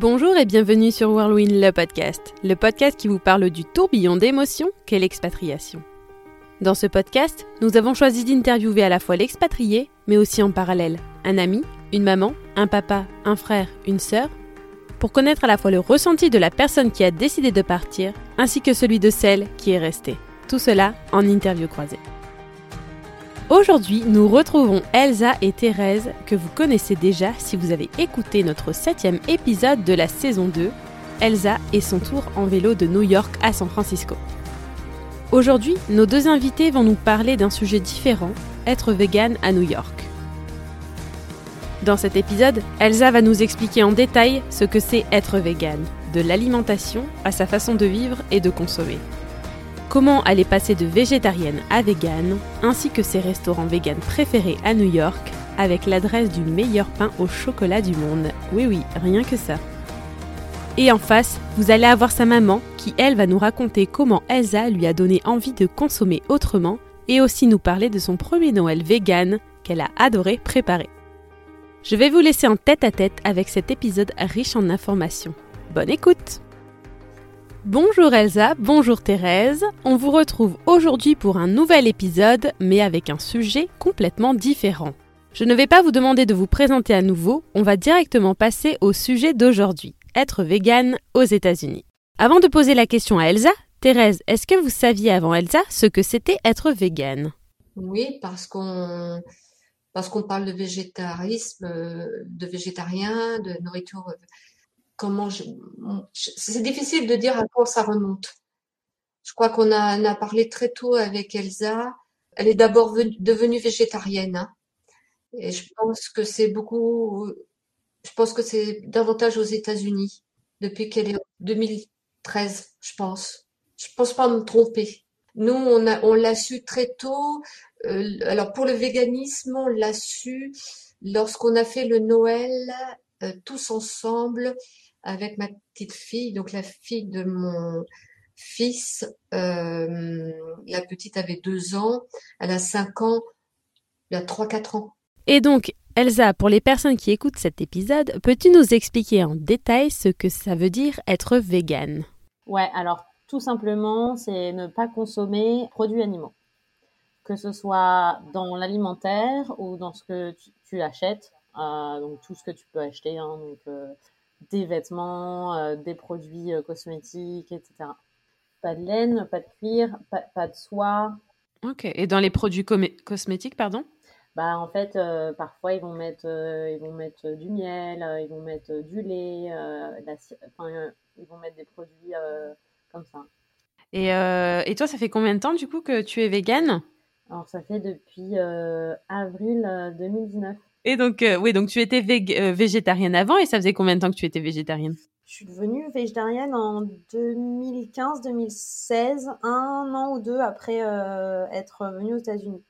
Bonjour et bienvenue sur Whirlwind le podcast, le podcast qui vous parle du tourbillon d'émotions qu'est l'expatriation. Dans ce podcast, nous avons choisi d'interviewer à la fois l'expatrié, mais aussi en parallèle un ami, une maman, un papa, un frère, une sœur, pour connaître à la fois le ressenti de la personne qui a décidé de partir, ainsi que celui de celle qui est restée. Tout cela en interview croisée. Aujourd'hui, nous retrouvons Elsa et Thérèse, que vous connaissez déjà si vous avez écouté notre septième épisode de la saison 2, Elsa et son tour en vélo de New York à San Francisco. Aujourd'hui, nos deux invités vont nous parler d'un sujet différent, être vegan à New York. Dans cet épisode, Elsa va nous expliquer en détail ce que c'est être vegan, de l'alimentation à sa façon de vivre et de consommer comment elle est passée de végétarienne à végane, ainsi que ses restaurants véganes préférés à New York, avec l'adresse du meilleur pain au chocolat du monde. Oui oui, rien que ça. Et en face, vous allez avoir sa maman qui, elle, va nous raconter comment Elsa lui a donné envie de consommer autrement et aussi nous parler de son premier Noël vegan qu'elle a adoré préparer. Je vais vous laisser en tête à tête avec cet épisode riche en informations. Bonne écoute Bonjour Elsa, bonjour Thérèse. On vous retrouve aujourd'hui pour un nouvel épisode, mais avec un sujet complètement différent. Je ne vais pas vous demander de vous présenter à nouveau, on va directement passer au sujet d'aujourd'hui, être vegan aux États-Unis. Avant de poser la question à Elsa, Thérèse, est-ce que vous saviez avant Elsa ce que c'était être vegan? Oui, parce qu'on parce qu'on parle de végétarisme, euh, de végétarien, de nourriture c'est difficile de dire à quoi ça remonte. Je crois qu'on a, parlé très tôt avec Elsa. Elle est d'abord devenue végétarienne. Hein. Et je pense que c'est beaucoup, je pense que c'est davantage aux États-Unis depuis qu'elle est en 2013, je pense. Je pense pas me tromper. Nous, on l'a su très tôt. Euh, alors pour le véganisme, on l'a su lorsqu'on a fait le Noël euh, tous ensemble avec ma petite fille, donc la fille de mon fils. Euh, la petite avait deux ans, elle a cinq ans, il y a trois, quatre ans. Et donc, Elsa, pour les personnes qui écoutent cet épisode, peux-tu nous expliquer en détail ce que ça veut dire être vegan Ouais, alors tout simplement, c'est ne pas consommer produits animaux. Que ce soit dans l'alimentaire ou dans ce que tu, achètes, euh, donc tout ce que tu peux acheter, hein, donc euh, des vêtements, euh, des produits euh, cosmétiques, etc. Pas de laine, pas de cuir, pas, de soie. Ok. Et dans les produits cosmétiques, pardon? Bah en fait euh, parfois ils vont mettre ils vont mettre du miel ils vont mettre du lait enfin ils vont mettre des produits comme ça et, et, toi ça fait combien de temps du coup que tu es végane? Alors ça fait depuis avril 2019 et donc, euh, oui, donc tu étais euh, végétarienne avant et ça faisait combien de temps que tu étais végétarienne? Je suis devenue végétarienne en 2015-2016, un an ou deux après euh, être venue aux États-Unis.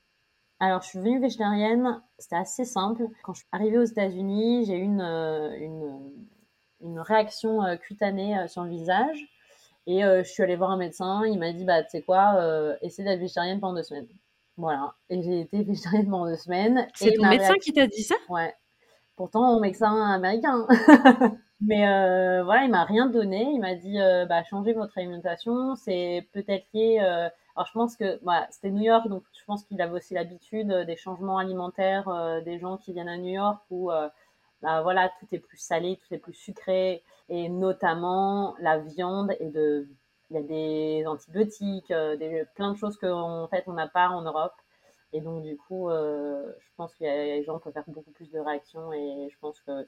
Alors, je suis venue végétarienne, c'était assez simple. Quand je suis arrivée aux États-Unis, j'ai eu une, une, réaction cutanée sur le visage. Et je suis allée voir un médecin, il m'a dit, bah, tu sais quoi, essaie d'être végétarienne pendant deux semaines. Voilà. Et j'ai été végétarienne pendant deux semaines. C'est ton médecin qui t'a dit ça? Ouais. Pourtant, mon médecin américain. Mais euh, voilà, il m'a rien donné. Il m'a dit, euh, bah, changez votre alimentation. C'est peut-être lié. Euh... Alors, je pense que bah, c'était New York, donc je pense qu'il avait aussi l'habitude des changements alimentaires des gens qui viennent à New York où bah, voilà, tout est plus salé, tout est plus sucré, et notamment la viande est de il y a des antibiotiques, euh, plein de choses qu'en fait on n'a pas en Europe. Et donc du coup, euh, je pense que les gens peuvent faire beaucoup plus de réactions et je pense que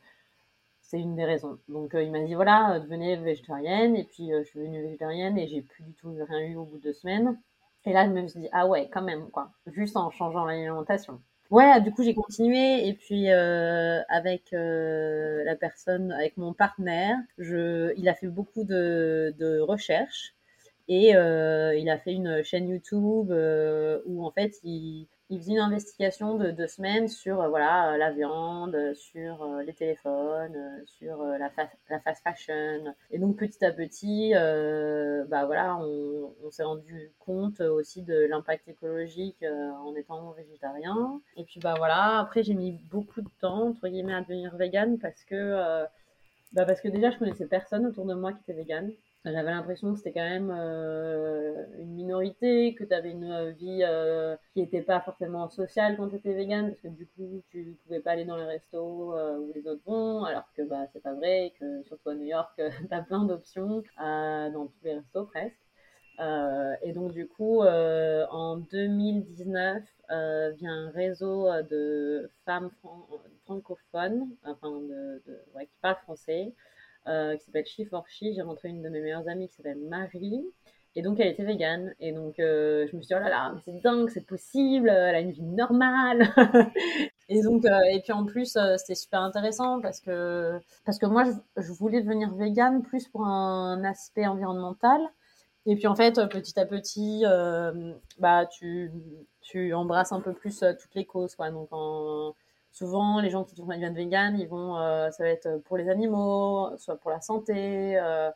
c'est une des raisons. Donc euh, il m'a dit voilà, devenez végétarienne et puis je suis devenue végétarienne et j'ai plus du tout rien eu au bout de deux semaines. Et là je me suis dit ah ouais quand même quoi, juste en changeant l'alimentation. Ouais, du coup j'ai continué et puis avec la personne, avec mon partenaire, je, il a fait beaucoup de, de recherches et euh, il a fait une chaîne YouTube euh, où en fait il, il, faisait une investigation de deux semaines sur euh, voilà la viande, sur les téléphones, sur la, fast fashion. Et donc petit à petit, bah voilà, on, on s'est rendu compte aussi de l'impact écologique en étant végétarien. Et puis bah voilà, après j'ai mis beaucoup de temps entre guillemets à devenir vegan parce que bah parce que déjà, je connaissais personne autour de moi qui était vegan. J'avais l'impression que c'était quand même euh, une minorité, que tu avais une vie euh, qui n'était pas forcément sociale quand tu étais vegan, parce que du coup, tu pouvais pas aller dans les restos euh, où les autres vont, alors que bah, c'est pas vrai, que surtout à New York, tu as plein d'options dans tous les restos presque. et donc, du coup, en 2019, vient un réseau de femmes francophones, enfin, de, de ouais, qui parlent français, euh, qui s'appelle She for She. J'ai rentré une de mes meilleures amies qui s'appelle Marie. Et donc, elle était végane. Et donc, euh, je me suis dit, oh là là, c'est dingue, c'est possible, elle a une vie normale. et donc, euh, et puis en plus, c'était super intéressant parce que, parce que moi, je, voulais devenir végane plus pour un aspect environnemental. Et puis en fait, petit à petit, bah, tu, tu embrasses un peu plus toutes les causes. Quoi. Donc, souvent, les gens qui deviennent vegan, ils vont, euh, ça va être pour les animaux, soit pour la santé. Euh,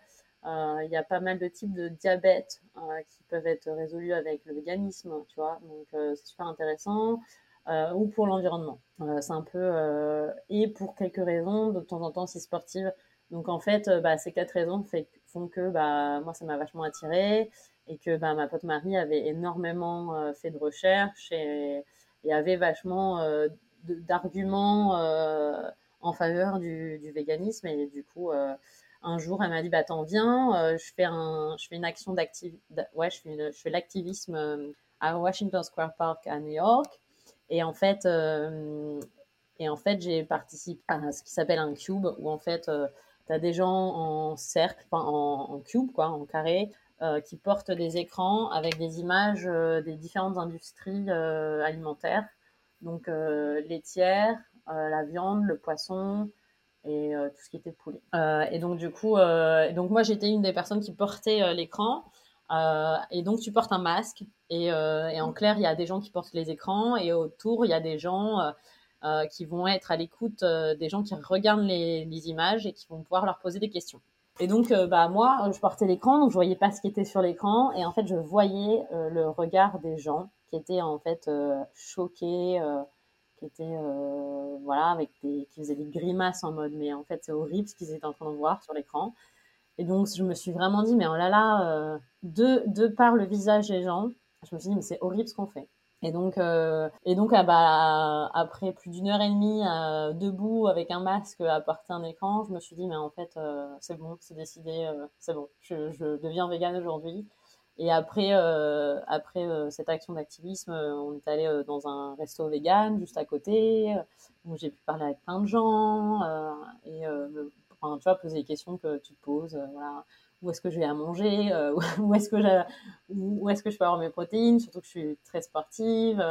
euh, il y a pas mal de types de diabète qui peuvent être résolus avec le véganisme, tu vois. Donc, c'est super intéressant. ou pour l'environnement. c'est un peu et pour quelques raisons, de temps en temps, c'est sportive. Donc en fait, bah, ces quatre raisons font que bah, moi, ça m'a vachement attiré et que bah, ma pote Marie avait énormément fait de recherches et avait vachement d'arguments euh, en faveur du, véganisme. Et du coup, euh, un jour, elle m'a dit, bah, t'en viens, euh, je, fais un, je fais une action d'activisme, ouais, je fais, fais l'activisme à Washington Square Park à New York. Et en fait, en fait, j'ai participé à ce qui s'appelle un cube, où en fait, tu as des gens en cercle, en, en cube, quoi, en carré, qui portent des écrans avec des images des différentes industries alimentaires donc euh, laitière, euh, la viande, le poisson et euh, tout ce qui était poulet. et donc du coup, donc moi j'étais une des personnes qui portait l'écran. et donc tu portes un masque et, en clair il y a des gens qui portent les écrans et autour il y a des gens qui vont être à l'écoute des gens qui regardent les, images et qui vont pouvoir leur poser des questions. Et donc bah moi je portais l'écran donc je voyais pas ce qui était sur l'écran et en fait je voyais le regard des gens qui étaient en fait euh, choqués, euh, qui étaient euh, voilà avec des, qui faisaient des grimaces en mode mais en fait c'est horrible ce qu'ils étaient en train de voir sur l'écran. Et donc je me suis vraiment dit mais oh là là, de, de par le visage des gens, je me suis dit mais c'est horrible ce qu'on fait. Et donc, et donc ah bah, après plus d'une heure et demie debout avec un masque à porter un écran, je me suis dit, mais en fait, c'est bon, c'est décidé, c'est bon, je, je deviens vegan aujourd'hui. Et après, euh, après euh, cette action d'activisme, euh, on est allé dans un resto vegan juste à côté, où j'ai pu parler avec plein de gens et enfin, tu vois, poser les questions que tu te poses. voilà. Où est-ce que je vais à manger Où est-ce que, où est-ce que je peux avoir mes protéines Surtout que je suis très sportive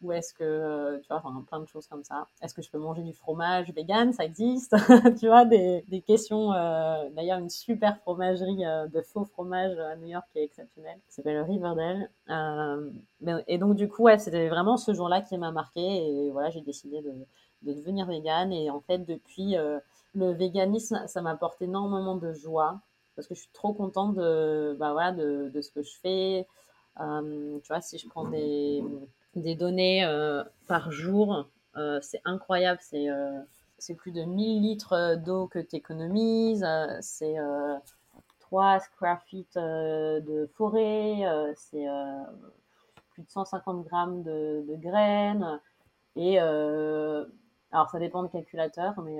ou est-ce que, euh, tu vois, enfin, plein de choses comme ça. Est-ce que je peux manger du fromage vegan? Ça existe. tu vois, des, des questions. Euh, D'ailleurs, une super fromagerie euh, de faux fromage à New York qui est exceptionnelle, qui s'appelle Riverdale. Euh, et donc, du coup, ouais, c'était vraiment ce jour-là qui m'a marqué. Et voilà, j'ai décidé de, de, devenir vegan. Et en fait, depuis, le véganisme, ça m'apporte énormément de joie parce que je suis trop contente de, bah, voilà, de, de ce que je fais. tu vois, si je prends des des données euh, par jour. Euh, c'est incroyable. C'est euh, c'est plus de 1000 litres d'eau que tu économises. c'est 3 square feet de forêt. c'est plus de 150 grammes de, graines. Et alors, ça dépend de calculateur, mais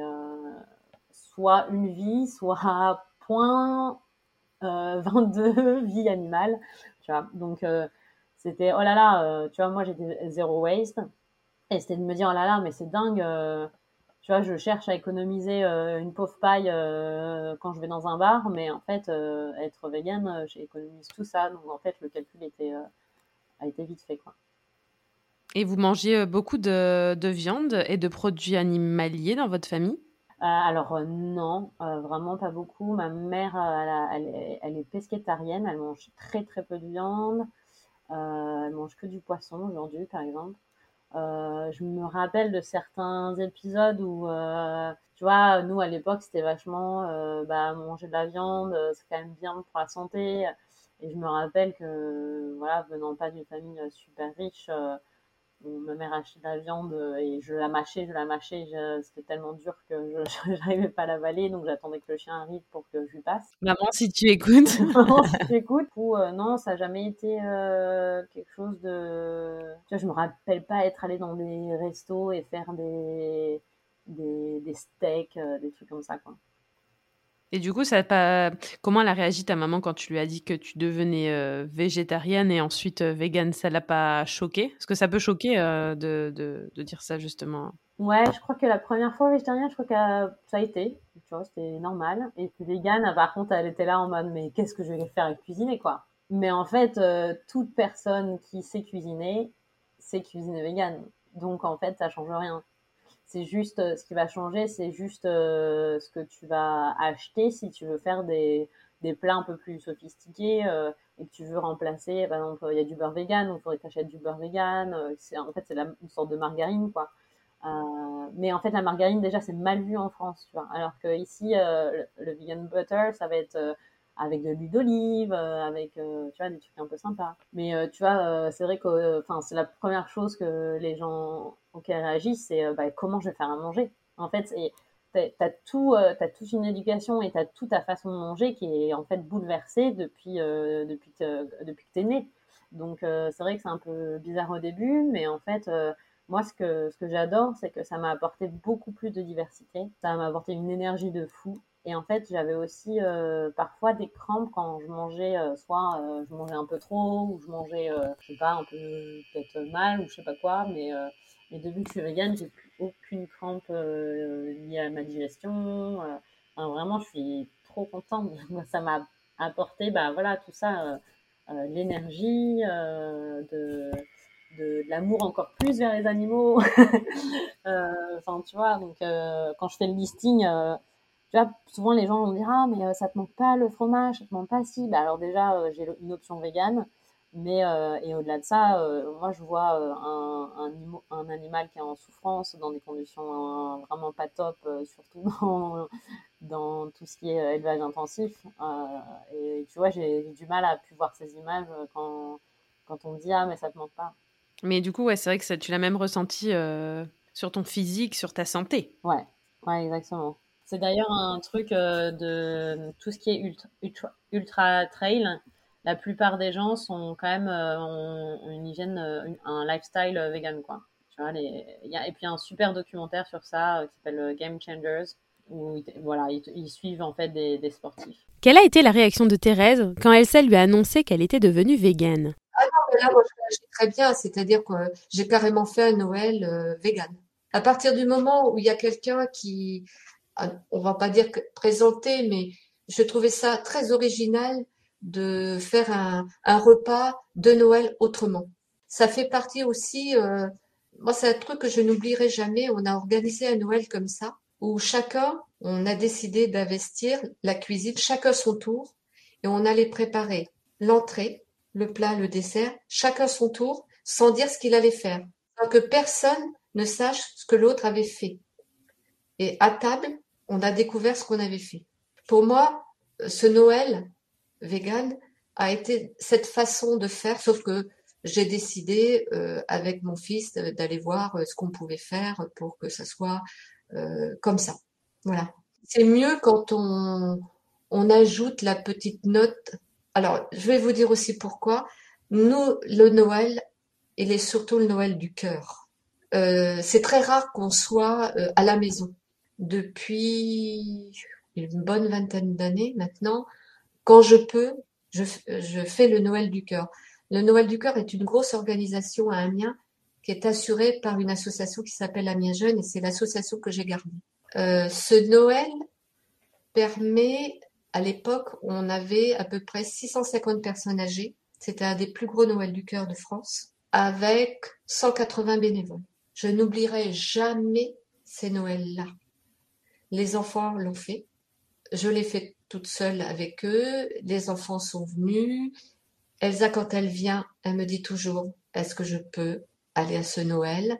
soit une vie, soit point 22 vie animale. Tu vois, donc c'était oh là là, euh, tu vois, moi j'étais zéro waste. Et c'était de me dire oh là là, mais c'est dingue. Euh, tu vois, je cherche à économiser euh, une pauvre paille quand je vais dans un bar, mais en fait, être vegan, j'économise tout ça. Donc en fait, le calcul était, a été vite fait. Quoi. Et vous mangez beaucoup de, de, viande et de produits animaliers dans votre famille? Alors non, vraiment pas beaucoup. Ma mère, elle, elle, elle, est pesquetarienne, elle mange très très peu de viande. Euh, elle mange que du poisson aujourd'hui, par exemple. Euh, je me rappelle de certains épisodes où, euh, tu vois, nous à l'époque c'était vachement bah, manger de la viande, c'est quand même bien pour la santé. Et je me rappelle que, voilà, venant pas d'une famille super riche, ma mère achetait de la viande et je la mâchais, je la mâchais. C'était tellement dur que je n'arrivais pas à l'avaler, donc j'attendais que le chien arrive pour que je lui passe. Maman, si tu écoutes. Maman, si tu écoutes. Ou non, ça n'a jamais été quelque chose de. Tu vois, je me rappelle pas être allée dans des restos et faire des des, des steaks, des trucs comme ça, quoi. Et du coup, ça pas... comment elle a réagi ta maman quand tu lui as dit que tu devenais euh, végétarienne et ensuite euh, végane Ça l'a pas choqué Parce que ça peut choquer euh, de, dire ça justement. Ouais, je crois que la première fois végétarienne, je crois que ça a été. Tu vois, c'était normal. Et puis végane, par contre, elle était là en mode mais qu'est-ce que je vais faire avec cuisiner quoi? Mais en fait, toute personne qui sait cuisiner sait cuisiner végane. Donc en fait, ça change rien. C'est juste, euh, ce qui va changer, c'est juste euh, ce que tu vas acheter si tu veux faire des, des plats un peu plus sophistiqués euh, et que tu veux remplacer, par exemple, il y a du beurre vegan, donc il faudrait que tu achètes du beurre vegan. c'est, en fait, c'est une sorte de margarine, quoi. mais en fait, la margarine, déjà, c'est mal vu en France, tu vois. Alors que ici, le, le, vegan butter, ça va être avec de l'huile d'olive, euh, avec euh, tu vois des trucs un peu sympas. Mais euh, tu vois, c'est vrai que enfin c'est la première chose que les gens auxquels réagissent, c'est bah, comment je vais faire à manger? En fait, t'as as tout, t'as toute une éducation et t'as toute ta façon de manger qui est en fait bouleversée depuis depuis que, depuis que t'es né. Donc c'est vrai que c'est un peu bizarre au début, mais en fait moi, ce que, ce que j'adore, c'est que ça m'a apporté beaucoup plus de diversité. Ça m'a apporté une énergie de fou. Et en fait, j'avais aussi euh, parfois des crampes quand je mangeais, euh, soit euh, je mangeais un peu trop, ou je mangeais, je sais pas, un peu peut-être mal, ou je sais pas quoi, mais, mais depuis que je suis végane, j'ai plus aucune crampe liée à ma digestion. vraiment, je suis trop contente. ça m'a apporté, bah voilà, tout ça, l'énergie, de, de, l'amour encore plus vers les animaux. Enfin, tu vois, donc quand je fais le listing, tu vois, souvent les gens vont dire ah mais euh, ça te manque pas le fromage, ça te manque pas si. Bah alors déjà euh, j'ai une option végane, mais euh, et au-delà de ça, moi je vois un, un, un, animal qui est en souffrance dans des conditions vraiment pas top, surtout dans, dans tout ce qui est élevage intensif. et tu vois j'ai du mal à pu voir ces images quand quand on me dit ah mais ça te manque pas. Mais du coup ouais c'est vrai que ça, tu l'as même ressenti sur ton physique, sur ta santé. Ouais ouais exactement. C'est d'ailleurs un truc euh, de tout ce qui est ultra, ultra, trail. La plupart des gens sont quand même euh, ont une hygiène, euh, un lifestyle vegan quoi. Tu vois, les, y a, et puis un super documentaire sur ça qui s'appelle Game Changers où voilà ils, suivent en fait des, des, sportifs. Quelle a été la réaction de Thérèse quand Elsa lui a annoncé qu'elle était devenue végane? Ah là moi je très bien, c'est-à-dire que j'ai carrément fait un Noël vegan. À partir du moment où il y a quelqu'un qui on va pas dire que présenter, mais je trouvais ça très original de faire un, repas de Noël autrement. Ça fait partie aussi, euh, moi c'est un truc que je n'oublierai jamais, on a organisé un Noël comme ça, où chacun, on a décidé d'investir la cuisine, chacun son tour, et on allait préparer l'entrée, le plat, le dessert, chacun son tour, sans dire ce qu'il allait faire, sans que personne ne sache ce que l'autre avait fait. Et à table, on a découvert ce qu'on avait fait. Pour moi, ce Noël vegan a été cette façon de faire, sauf que j'ai décidé euh, avec mon fils d'aller voir euh, ce qu'on pouvait faire pour que ça soit euh, comme ça. Voilà. C'est mieux quand on, on ajoute la petite note. Alors, je vais vous dire aussi pourquoi. Nous, le Noël, il est surtout le Noël du cœur. c'est très rare qu'on soit à la maison depuis une bonne vingtaine d'années maintenant. Quand je peux, je, fais le Noël du cœur. Le Noël du cœur est une grosse organisation à Amiens qui est assurée par une association qui s'appelle Amiens Jeunes et c'est l'association que j'ai gardée. Euh, ce Noël permet, à l'époque, on avait à peu près 650 personnes âgées. C'était un des plus gros Noël du cœur de France avec 180 bénévoles. Je n'oublierai jamais ces Noëls-là. Les enfants l'ont fait. Je l'ai fait toute seule avec eux. Les enfants sont venus. Elsa, quand elle vient, elle me dit toujours, est-ce que je peux aller à ce Noël?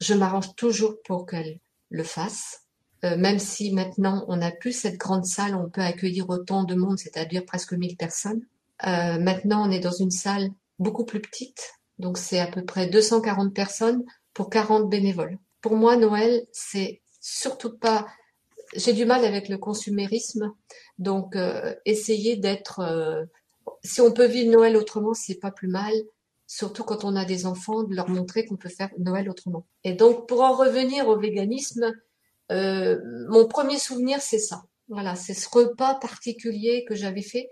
Je m'arrange toujours pour qu'elle le fasse. Euh, même si maintenant on n'a plus cette grande salle, on peut accueillir autant de monde, c'est-à-dire presque 1000 personnes. Euh, maintenant on est dans une salle beaucoup plus petite, Donc c'est à peu près 240 personnes pour 40 bénévoles. Pour moi, Noël, c'est surtout pas. J'ai du mal avec le consumérisme, donc euh, essayer d'être. Si on peut vivre Noël autrement, c'est pas plus mal. Surtout quand on a des enfants, de leur montrer qu'on peut faire Noël autrement. Et donc, pour en revenir au véganisme, euh, mon premier souvenir, c'est ça. Voilà, c'est ce repas particulier que j'avais fait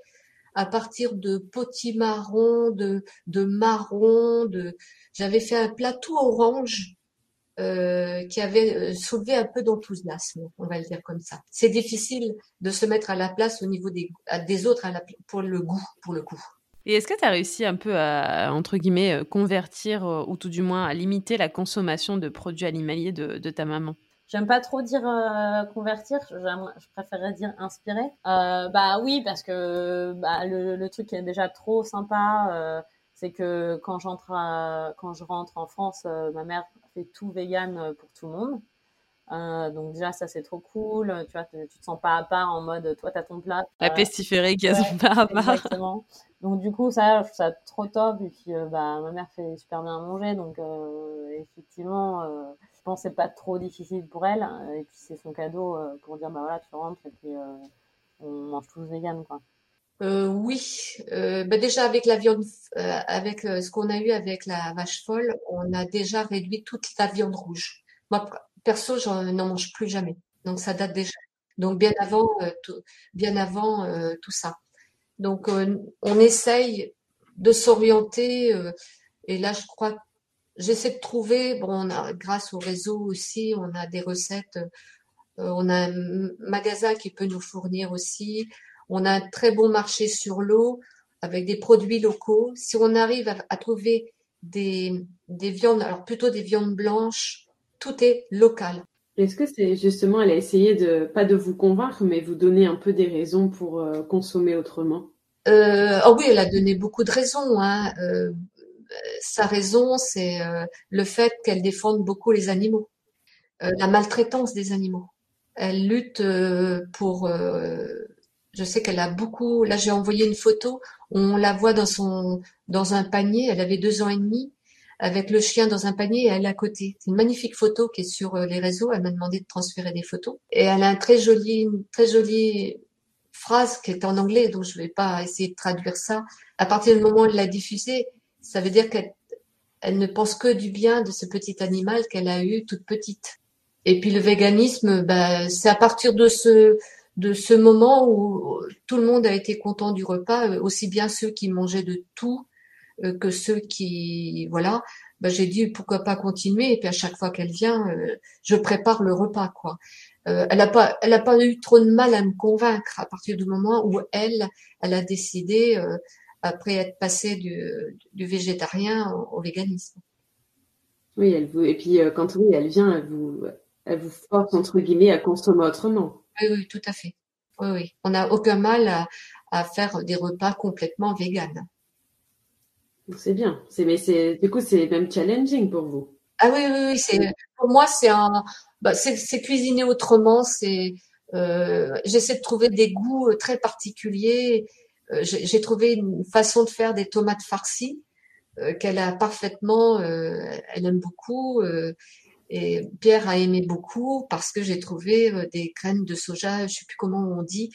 à partir de potimarron, de, de marron, de, j'avais fait un plateau orange euh, qui avait euh, soulevé un peu d'enthousiasme, on va le dire comme ça. C'est difficile de se mettre à la place au niveau des, des autres pour le goût, pour le goût. Et est-ce que tu as réussi un peu à, entre guillemets, convertir ou tout du moins à limiter la consommation de produits animaliers de ta maman? J'aime pas trop dire convertir, je préférerais dire inspirer. Euh, bah oui, parce que bah, le, le, truc est déjà trop sympa, c'est que quand j'entre quand je rentre en France, ma mère fait tout vegan euh, pour tout le monde. Euh, donc déjà ça c'est trop cool, tu vois, tu te sens pas à part en mode toi t'as ton plat. La pestiférée qui a son plat à part. Exactement. Donc du coup ça je trouve ça trop top et puis euh, bah ma mère fait super bien à manger donc effectivement je pense c'est pas trop difficile pour elle et puis c'est son cadeau pour dire bah voilà tu rentres et puis on mange tous vegan quoi. Euh, oui, euh, bah déjà avec la viande, euh, avec ce qu'on a eu avec la vache folle, on a déjà réduit toute la viande rouge. Moi, perso, j'en n'en mange plus jamais. Donc ça date déjà. Donc bien avant, tout, bien avant tout ça. Donc on essaye de s'orienter. et là, je crois, j'essaie de trouver. Bon, on a, grâce au réseau aussi, on a des recettes. on a un magasin qui peut nous fournir aussi. On a un très bon marché sur l'eau avec des produits locaux. Si on arrive à, trouver des, viandes, alors plutôt des viandes blanches, tout est local. Est-ce que c'est justement, elle a essayé de, pas de vous convaincre, mais vous donner un peu des raisons pour euh, consommer autrement? Euh, Oh oui, elle a donné beaucoup de raisons. Hein. Euh, sa raison, c'est le fait qu'elle défende beaucoup les animaux, la maltraitance des animaux. Elle lutte pour je sais qu'elle a beaucoup. Là, j'ai envoyé une photo. On la voit dans son dans un panier. Elle avait deux ans et demi avec le chien dans un panier et elle à côté. C'est une magnifique photo qui est sur euh, les réseaux. Elle m'a demandé de transférer des photos et elle a un très joli, une très jolie phrase qui est en anglais, donc je vais pas essayer de traduire ça. À partir du moment où elle l'a diffusée, ça veut dire qu'elle elle ne pense que du bien de ce petit animal qu'elle a eu toute petite. Et puis le véganisme, bah, c'est à partir de ce de ce moment où tout le monde a été content du repas, euh, aussi bien ceux qui mangeaient de tout euh, que ceux qui, voilà, bah, j'ai dit pourquoi pas continuer? Et puis à chaque fois qu'elle vient, euh, je prépare le repas, quoi. elle n'a pas, elle a pas eu trop de mal à me convaincre à partir du moment où elle, elle a décidé après être passée du, végétarien au, véganisme. Oui, elle vous, et puis quand oui, elle vient, elle vous, elle vous force entre guillemets à consommer autrement. Oui, oui, tout à fait. Oui, oui. On n'a aucun mal à, faire des repas complètement véganes. C'est bien. C'est, mais c'est, du coup, c'est même challenging pour vous. Ah oui, oui, oui. C'est, pour moi, c'est un, bah, c'est, cuisiner autrement. C'est, euh, j'essaie de trouver des goûts très particuliers. Euh, j'ai, trouvé une façon de faire des tomates farcies euh, qu'elle a parfaitement, elle aime beaucoup. Et Pierre a aimé beaucoup parce que j'ai trouvé euh, des graines de soja, je sais plus comment on dit,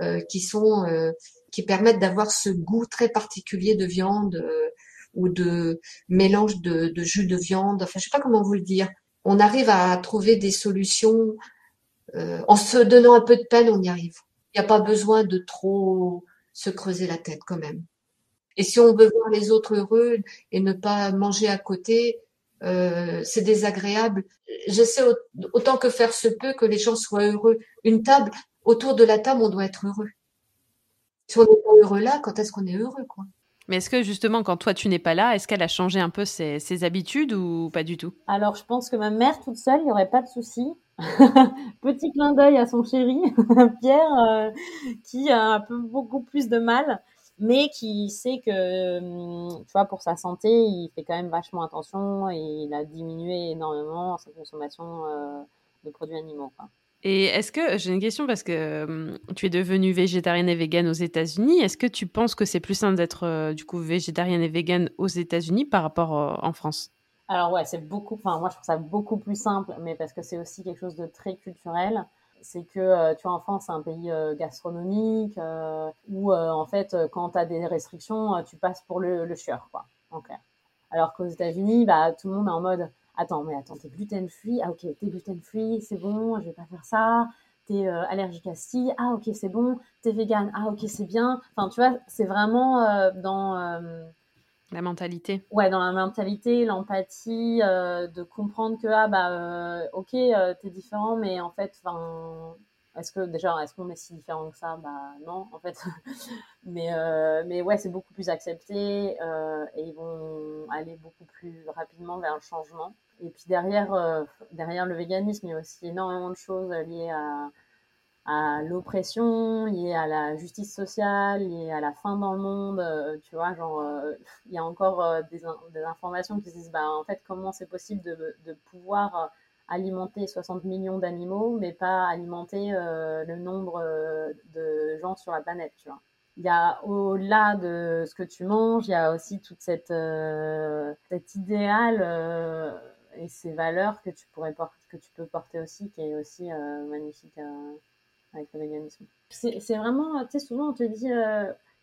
euh, qui sont euh, qui permettent d'avoir ce goût très particulier de viande ou de mélange de, jus de viande. Enfin, je sais pas comment vous le dire. On arrive à trouver des solutions en se donnant un peu de peine, on y arrive. Il n'y a pas besoin de trop se creuser la tête quand même. Et si on veut voir les autres heureux et ne pas manger à côté, euh, c'est désagréable. J'essaie autant que faire se peut que les gens soient heureux. Une table, autour de la table, on doit être heureux. Si on n'est pas heureux là, quand est-ce qu'on est heureux, quoi? Mais est-ce que justement, quand toi tu n'es pas là, est-ce qu'elle a changé un peu ses, habitudes ou pas du tout? Alors, je pense que ma mère toute seule, il n'y aurait pas de souci. Petit clin d'œil à son chéri, Pierre, euh, qui a un peu beaucoup plus de mal mais qui sait que, hum, tu vois, pour sa santé, il fait quand même vachement attention et il a diminué énormément sa consommation euh, de produits animaux. Et est-ce que, j'ai une question parce que hum, tu es devenue végétarienne et végane aux États-Unis. Est-ce que tu penses que c'est plus simple d'être euh, du coup végétarienne et végane aux États-Unis par rapport en France? Alors ouais, c'est beaucoup, enfin moi je trouve ça beaucoup plus simple, mais parce que c'est aussi quelque chose de très culturel. C'est que, euh, tu vois, en France, c'est un pays gastronomique où, en fait, quand tu as des restrictions, tu passes pour le, le chieur, quoi, en clair. Alors qu'aux États-Unis, bah, tout le monde est en mode Attends, mais attends, t'es gluten free Ah, ok, t'es gluten free, c'est bon, je vais pas faire ça. T'es euh, allergique à ci Ah, ok, c'est bon. T'es vegan Ah, ok, c'est bien. Enfin, tu vois, c'est vraiment euh, dans. Euh, la mentalité. Ouais, dans la mentalité, l'empathie, de comprendre que, ah, bah, ok, t'es différent, mais en fait, est-ce que déjà, est-ce qu'on est si différent que ça? Bah non, en fait. mais euh, mais ouais, c'est beaucoup plus accepté euh, et ils vont aller beaucoup plus rapidement vers le changement. Et puis derrière euh, derrière le véganisme, il y a aussi énormément de choses liées à à l'oppression, liées à la justice sociale, liées à la faim dans le monde. tu vois, genre, il y a encore des, des, informations qui disent, bah en fait, comment c'est possible de, pouvoir alimenter 60 millions d'animaux, mais pas alimenter euh, le nombre euh, de gens sur la planète, tu vois. Il y a au-delà de ce que tu manges, il y a aussi toute cette euh, cet idéal et ces valeurs que tu pourrais que tu peux porter aussi, qui est aussi magnifique avec le véganisme. C'est vraiment, tu sais, souvent on te dit,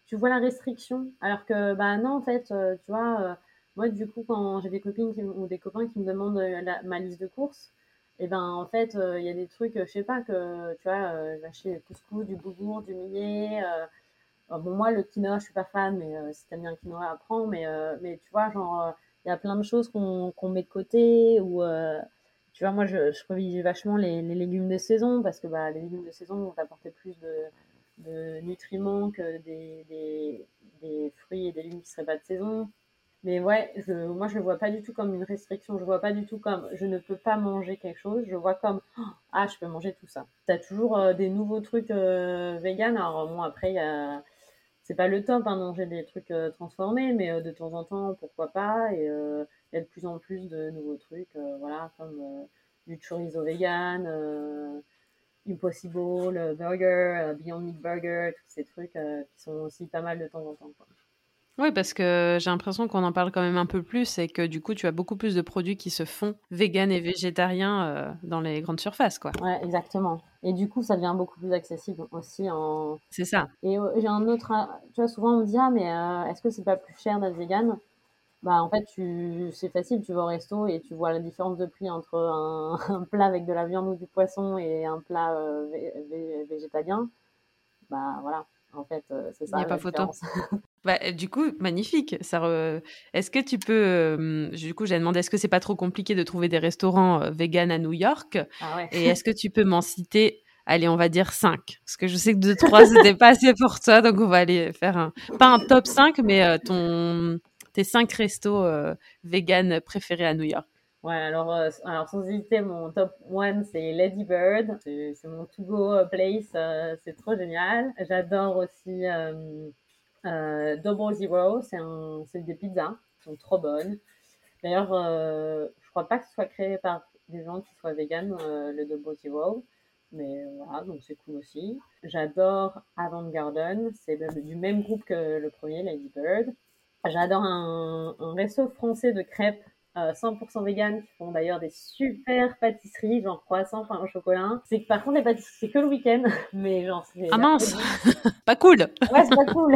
tu vois la restriction, alors que bah non en fait, tu vois moi, du coup, quand j'ai des copines ou des copains qui me demandent euh, ma liste de courses, et eh ben en fait, euh, il y a des trucs, je sais pas, que tu vois, euh, j'ai acheté du couscous, du bourgour, du millet. bon, moi, le quinoa, je suis pas fan, mais si t'aimes bien le quinoa, apprends. Mais, mais tu vois, genre, il y a plein de choses qu'on met de côté ou tu vois, moi, je, je privilégie vachement les, légumes de saison parce que bah, les légumes de saison vont apporter plus de, nutriments que des, fruits et des légumes qui seraient pas de saison. Mais ouais, moi je le vois pas du tout comme une restriction. Je vois pas du tout comme je ne peux pas manger quelque chose. Je vois comme ah je peux manger tout ça. T'as toujours euh, des nouveaux trucs euh, vegan. Alors bon après c'est pas le top hein, manger des trucs euh, transformés, mais de temps en temps pourquoi pas. Il y a de plus en plus de nouveaux trucs, voilà comme du chorizo vegan. Impossible Burger, Beyond Meat Burger, tous ces trucs qui sont aussi pas mal de temps en temps. Quoi. Oui, parce que j'ai l'impression qu'on en parle quand même un peu plus et que du coup, tu as beaucoup plus de produits qui se font vegan et végétariens euh, dans les grandes surfaces, quoi. Ouais, exactement. Et du coup, ça devient beaucoup plus accessible aussi en. C'est ça. Et euh, j'ai un autre. Tu vois, souvent on me dit ah mais euh, est-ce que c'est pas plus cher d'être vegan Bah en fait, tu c'est facile. Tu vas au resto et tu vois la différence de prix entre un, plat avec de la viande ou du poisson et un plat végétalien. Bah voilà. En fait, c'est ça. Il n'y a pas photo. Bah, du coup, magnifique. Ça Est-ce que tu peux. du coup, j'ai demandé est-ce que c'est pas trop compliqué de trouver des restaurants vegan à New York? Ah Et est-ce que tu peux m'en citer, allez, on va dire 5 Parce que je sais que 2, 3, c'était pas assez pour toi. Donc, on va aller faire un. Pas un top 5, mais ton... tes 5 restos vegan préférés à New York? Ouais, alors, alors sans hésiter, mon top 1, c'est Lady Bird. C'est mon to-go place. c'est trop génial. J'adore aussi. Euh, Double Zero, c'est des pizzas, qui sont trop bonnes. D'ailleurs, euh, je crois pas que ce soit créé par des gens qui soient vegan, euh, le Double Zero. Mais voilà, donc c'est cool aussi. J'adore Avant Garden, c'est du même groupe que le premier, Lady Bird. J'adore un, un resto français de crêpes 100% euh, vegan qui font d'ailleurs des super pâtisseries, genre croissant, pain au chocolat. C'est que par contre les pâtisseries c'est que le week-end, mais genre ah mince, pas cool. Ouais c'est pas cool,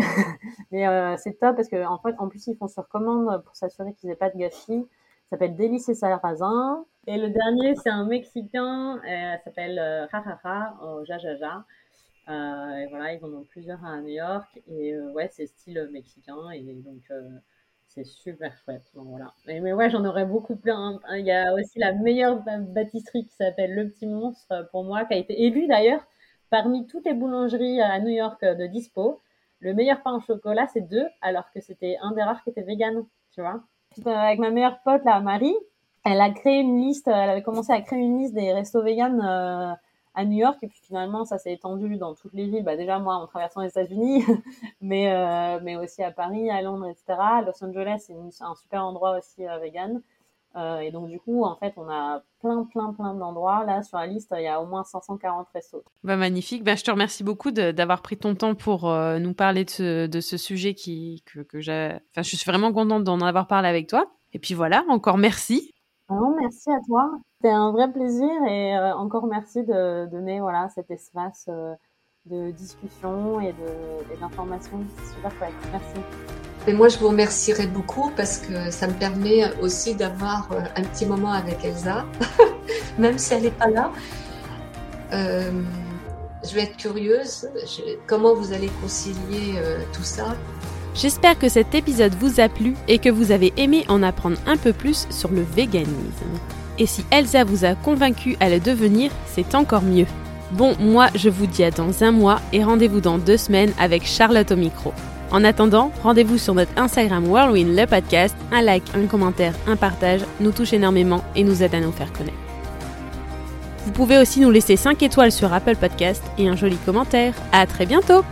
mais euh, c'est top parce que en fait en plus ils font sur commande pour s'assurer qu'ils aient pas de gâchis. Ça s'appelle Délice et Sarrasin. Et le dernier c'est un Mexicain, euh, s'appelle euh, Jajaja, au Jajaja. Euh, et voilà, ils en ont plusieurs à New York et ouais c'est style mexicain et donc c'est super chouette. voilà. Mais, ouais, j'en aurais beaucoup plein. Hein. Il y a aussi la meilleure pâtisserie qui s'appelle Le Petit Monstre euh, pour moi, qui a été élue d'ailleurs parmi toutes les boulangeries à New York euh, de dispo. Le meilleur pain au chocolat, c'est deux, alors que c'était un des rares qui était vegan, tu vois. Euh, avec ma meilleure pote, là, Marie, elle a créé une liste, elle avait commencé à créer une liste des restos vegan à New York et puis finalement ça s'est étendu dans toutes les villes. Bah, déjà moi en traversant les États-Unis, mais euh, mais aussi à Paris, à Londres, etc. Los Angeles c'est un super endroit aussi euh, vegan. Euh, et donc, du coup, en fait, on a plein, plein, plein d'endroits. Là, sur la liste, il y a au moins 540 restos. Bah, magnifique. Bah, je te remercie beaucoup d'avoir pris ton temps pour nous parler de ce, de ce sujet qui, que, que j'ai. Enfin, je suis vraiment contente d'en avoir parlé avec toi. Et puis voilà, encore merci. Non, merci à toi. C'était un vrai plaisir et euh, encore merci de donner voilà, cet espace de discussion et d'information. C'est super chouette. Merci. Mais moi, je vous remercierai beaucoup parce que ça me permet aussi d'avoir euh, un petit moment avec Elsa, même si elle n'est pas là. Euh, je vais être curieuse. comment vous allez concilier euh, tout ça? J'espère que cet épisode vous a plu et que vous avez aimé en apprendre un peu plus sur le véganisme. Et si Elsa vous a convaincu à le devenir, c'est encore mieux. Bon, moi, je vous dis à dans un mois et rendez-vous dans deux semaines avec Charlotte au micro. En attendant, rendez-vous sur notre Instagram Whirlwind le podcast. Un like, un commentaire, un partage nous touche énormément et nous aide à nous faire connaître. Vous pouvez aussi nous laisser 5 étoiles sur Apple Podcast et un joli commentaire. À très bientôt!